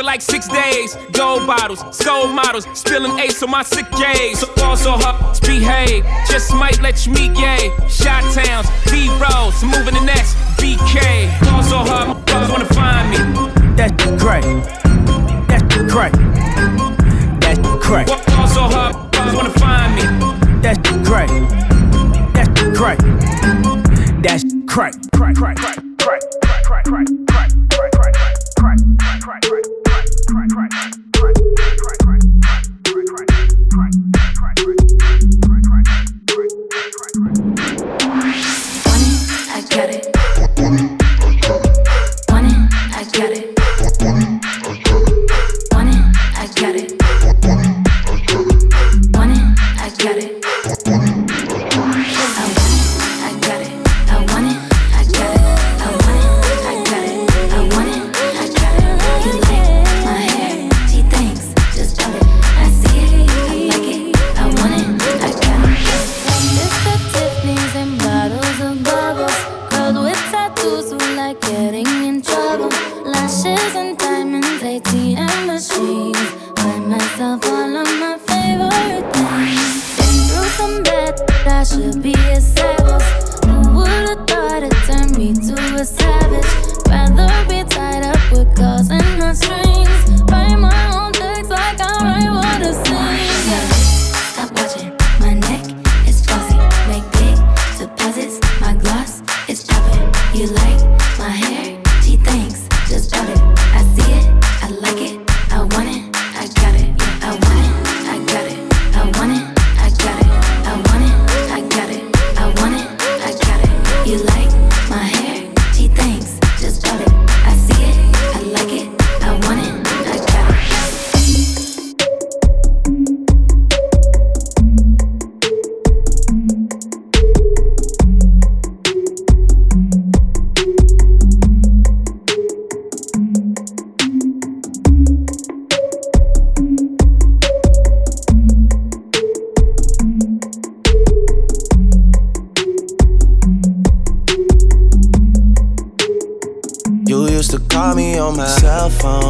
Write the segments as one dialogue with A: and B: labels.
A: for like six days. Gold bottles, soul models, spilling ace on my sick days. So fall so hard, behave. Just might let you meet gay. Shot towns, B rolls, moving the next BK. Fall so hard, wanna find me.
B: That's crack. That's crack. That's crack.
A: Fall so hard, wanna find me.
B: That's crack. That's crack. That's crack. Crack. Crack. Crack. Crack. Crack. Crack. cell
C: phone.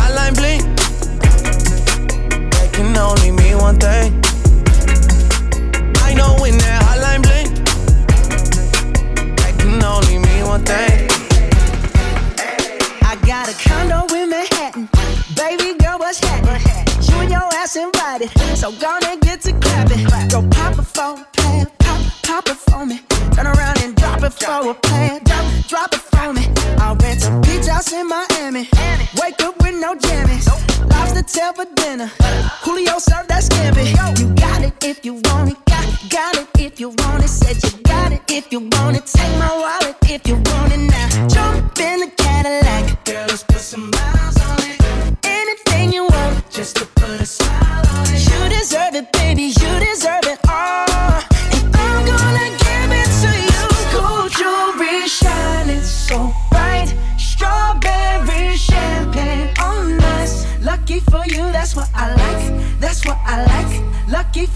C: can only mean one thing. I know when that hotline bling, that can only mean one thing.
D: I got a condo in Manhattan, baby girl, what's happening? You and your ass invited, so gonna get to clapping. Go pop it for a pop, pop it for me. Turn around and drop it for a plan, drop, drop it for me. I'll rent a beach house in Miami, wake up with no jammies cocktail for dinner. Julio served that scampi. You got it if you want it. Got, got it if you want it. Said you got it if you want it. Take my wallet if you want it now. Jump in the Cadillac. Girl, let's put some miles on it. Anything you want, just to put a smile on it. You
C: deserve it,
E: baby. You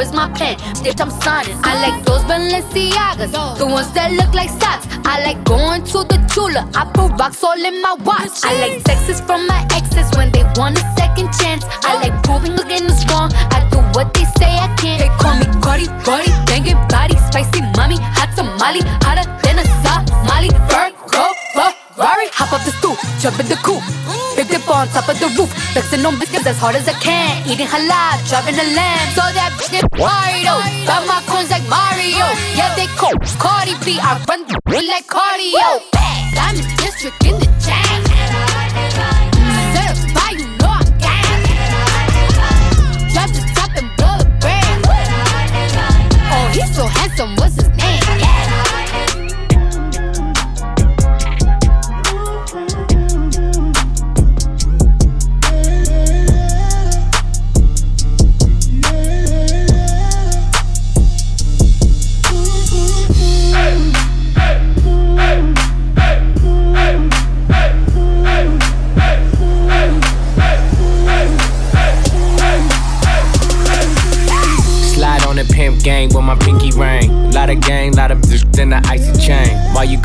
E: Where's my pen? Bitch, I'm signing. I like those Balenciagas, the ones that look like socks. I like going to the Tula. I put rocks all in my watch. I like texts from my exes when they want a second chance. I like proving again is wrong. I do what they say I can't. They call me Cardi, Cardi, banging body, spicy mommy, hot tamale, hotter than a Somali. Virgo, Ferrari, hop up the stoop, jump in the coupe. Mm. Big dip on top of the roof, flexing on biscuits as hard as I can. Eating halal, driving a lamb. So that bitch Mario. Got my coins like Mario. Yeah, they call Cardi B. I run the like cardio. Diamond district in the chain. Certified, you know I'm gang. Drop the top and blow the brand. Oh, he's so handsome. What's his name?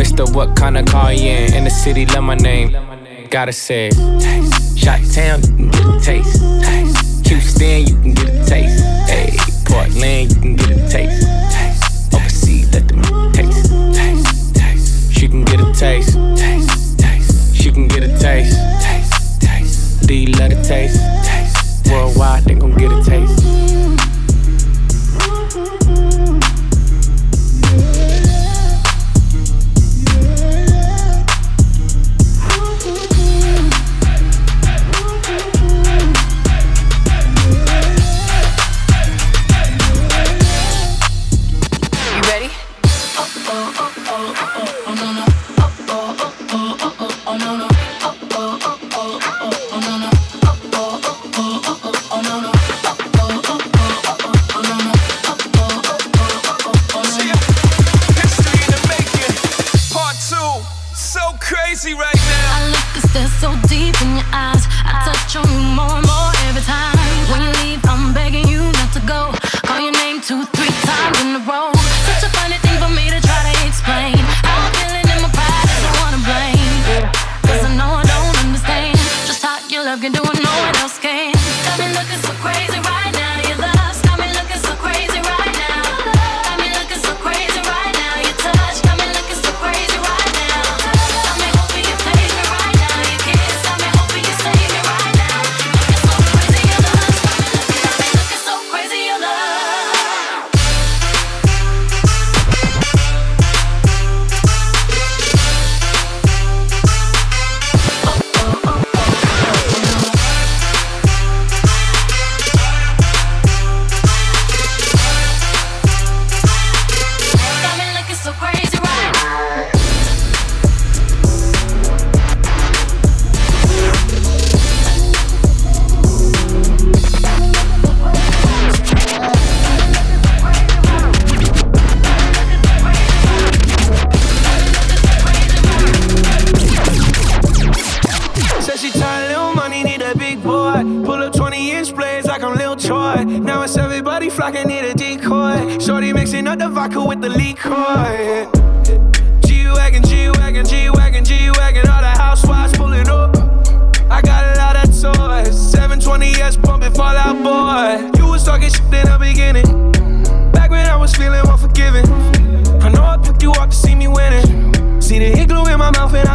A: Mister, what kind of car you in? In the city, love my name. Gotta say. Taste. Shot town, you can get a taste. Houston, you can get a taste. Hey, Portland, you can get a taste. Overseas, let them taste. She can get a taste. She can get a taste. Taste. Do love the taste? Taste. Worldwide, they gon' get a taste.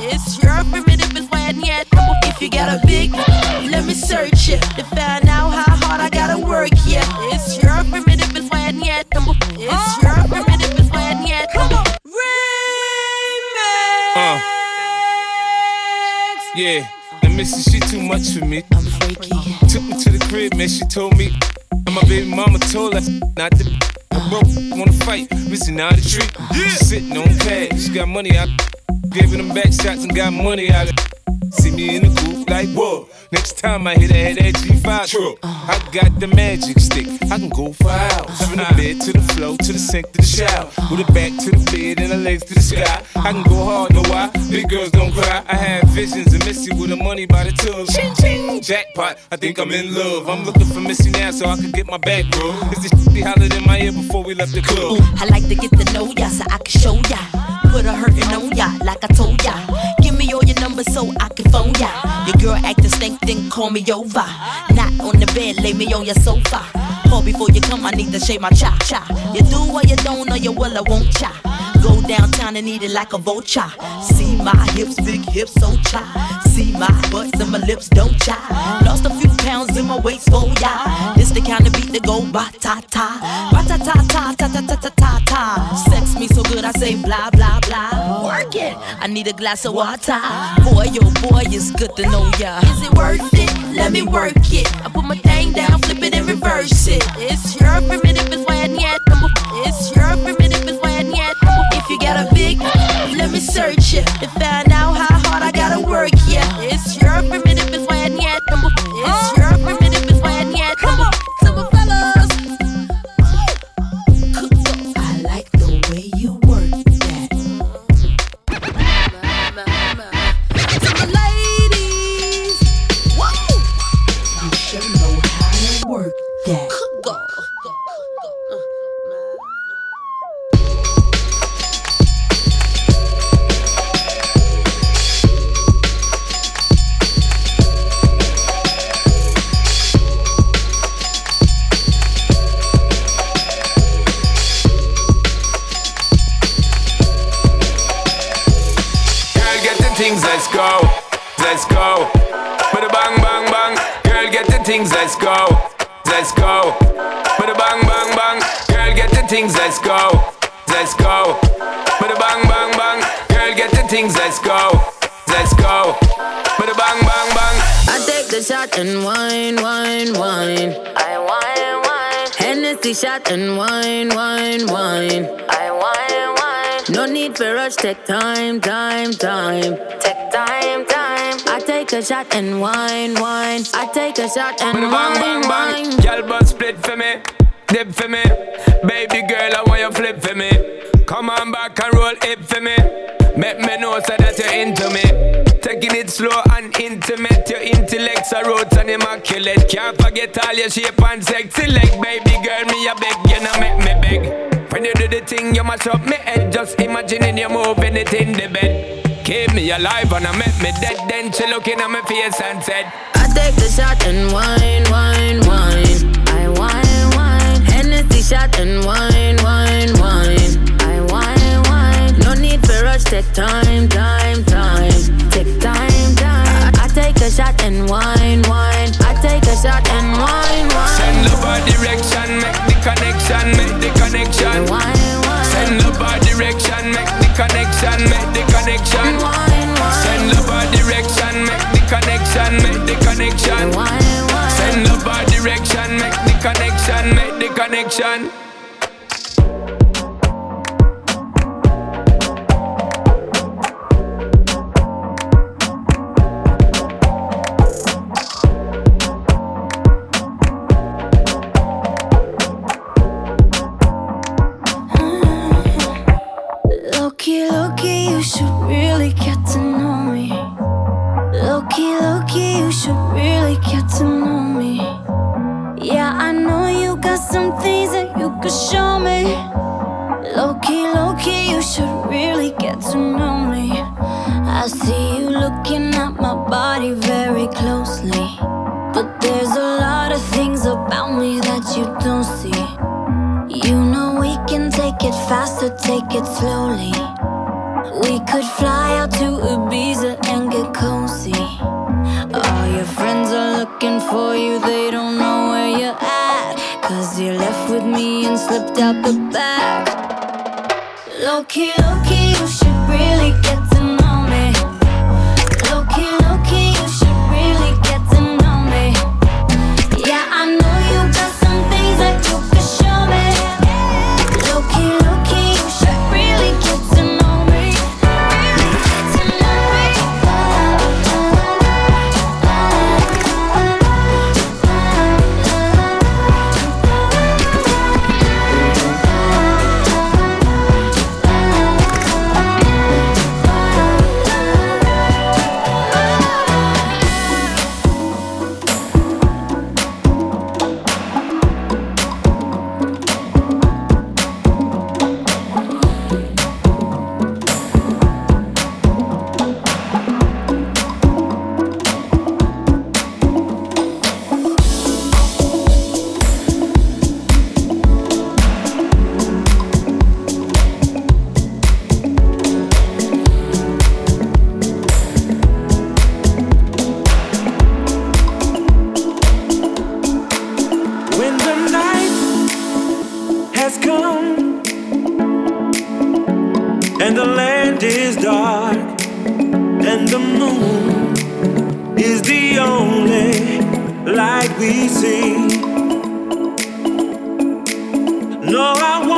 F: It's your primitive, it's why I need number. If you got a big, let me search it to find out how hard I gotta work. Yeah, it's your primitive, it's why I need number. It's your primitive, it's why I need number.
G: Uh. Yeah, the missy she too much for me.
F: I'm freaky.
G: Took me to the crib, man. She told me. And my baby mama told her not to. I broke, wanna fight, missing out the treat. She sitting on cash, she got money out. Giving them back shots and got money out. See me in the coupe like whoa. Next time I hit, I had that G5 truck. I got the magic stick. I can go for hours. From the bed to the floor, to the sink, to the shower. With it back to the bed and the legs to the sky. I can go hard, know why? Big girls don't cry. I had visions of Missy with the money by the tub. Ching ching, jackpot. I think I'm in love. I'm looking for Missy now so I can get my back, bro. Is this shit hollered in my ear before we left the club?
F: I like to get to know ya so I can show ya. Put a hurtin' on ya like I told ya. Give me all your numbers so I can phone ya. Your girl acting stink, then call me over. Not on the bed, lay me on your sofa. Call before you come, I need to shave my cha cha. You do or you don't, or you will, I won't cha. Go downtown and eat it like a vulture. See my hips, big hips, so cha. See my butts and my lips, don't cha. Lost a few pounds in my waist, oh yeah. The kind of beat that go ba ta ta, ba ta ta ta ta ta ta ta ta ta. Sex me so good, I say blah blah blah. Work it. I need a glass of water. Boy, oh boy, it's good to know ya. Is it worth it? Let me work it. I put my thing down, flip it and reverse it. It's your primitive, it's why I need. It's your primitive, it's why I need number. If you got a big, let me search it to find
G: things, let's go, let's go. With a bang, bang, bang. Girl, get the things, let's go, let's go. With a bang, bang, bang. Girl, get the things, let's go, let's go. With a bang, bang, bang.
H: I take the shot and wine, wine, wine.
F: I wine, wine,
H: Hennessy shot and wine, wine, wine.
F: I wine, wine.
H: No need for rush, take time, time, time.
F: Take time, time.
H: I take a shot and wine, wine. I take a shot and
G: With a bang,
H: wine,
G: bang, bang.
H: wine.
G: Girl, but split for me, dip for me. Baby girl, I want you flip for me. Come on back and roll it for me. Make me know so that you're into me. Taking it slow and intimate. Your intellect's a roots and immaculate. Can't forget all your shape and sexy leg. Baby girl, me a beg, you know make me beg. When you do the thing, you mash up me head. Just imagining you moving it in the bed. Keep me alive and I make me dead. Then she looking at my face and said,
H: I take the shot and wine, wine, wine. I wine, wine. Hennessy shot and wine, wine, wine. I wine, wine. No need for rush, take time, time, time. Take time, time. I take a shot and wine, wine. I take a shot and wine, wine.
I: Send love our direction, make connection, make the connection. Send love our direction, make the connection, make the connection. Send love our direction, make the connection, make the connection. Send love our direction, make the connection, make the connection.
B: You should really get to know me. Loki, Loki, you should really get to know me. Yeah, I know you got some things that you could show me. Loki, Loki, you should really get to know me. I see you looking at my body very closely. But there's a lot of things about me that you don't see. You know we can take it faster, take it slowly. Out the back. Loki, key, you should
I: No, I won't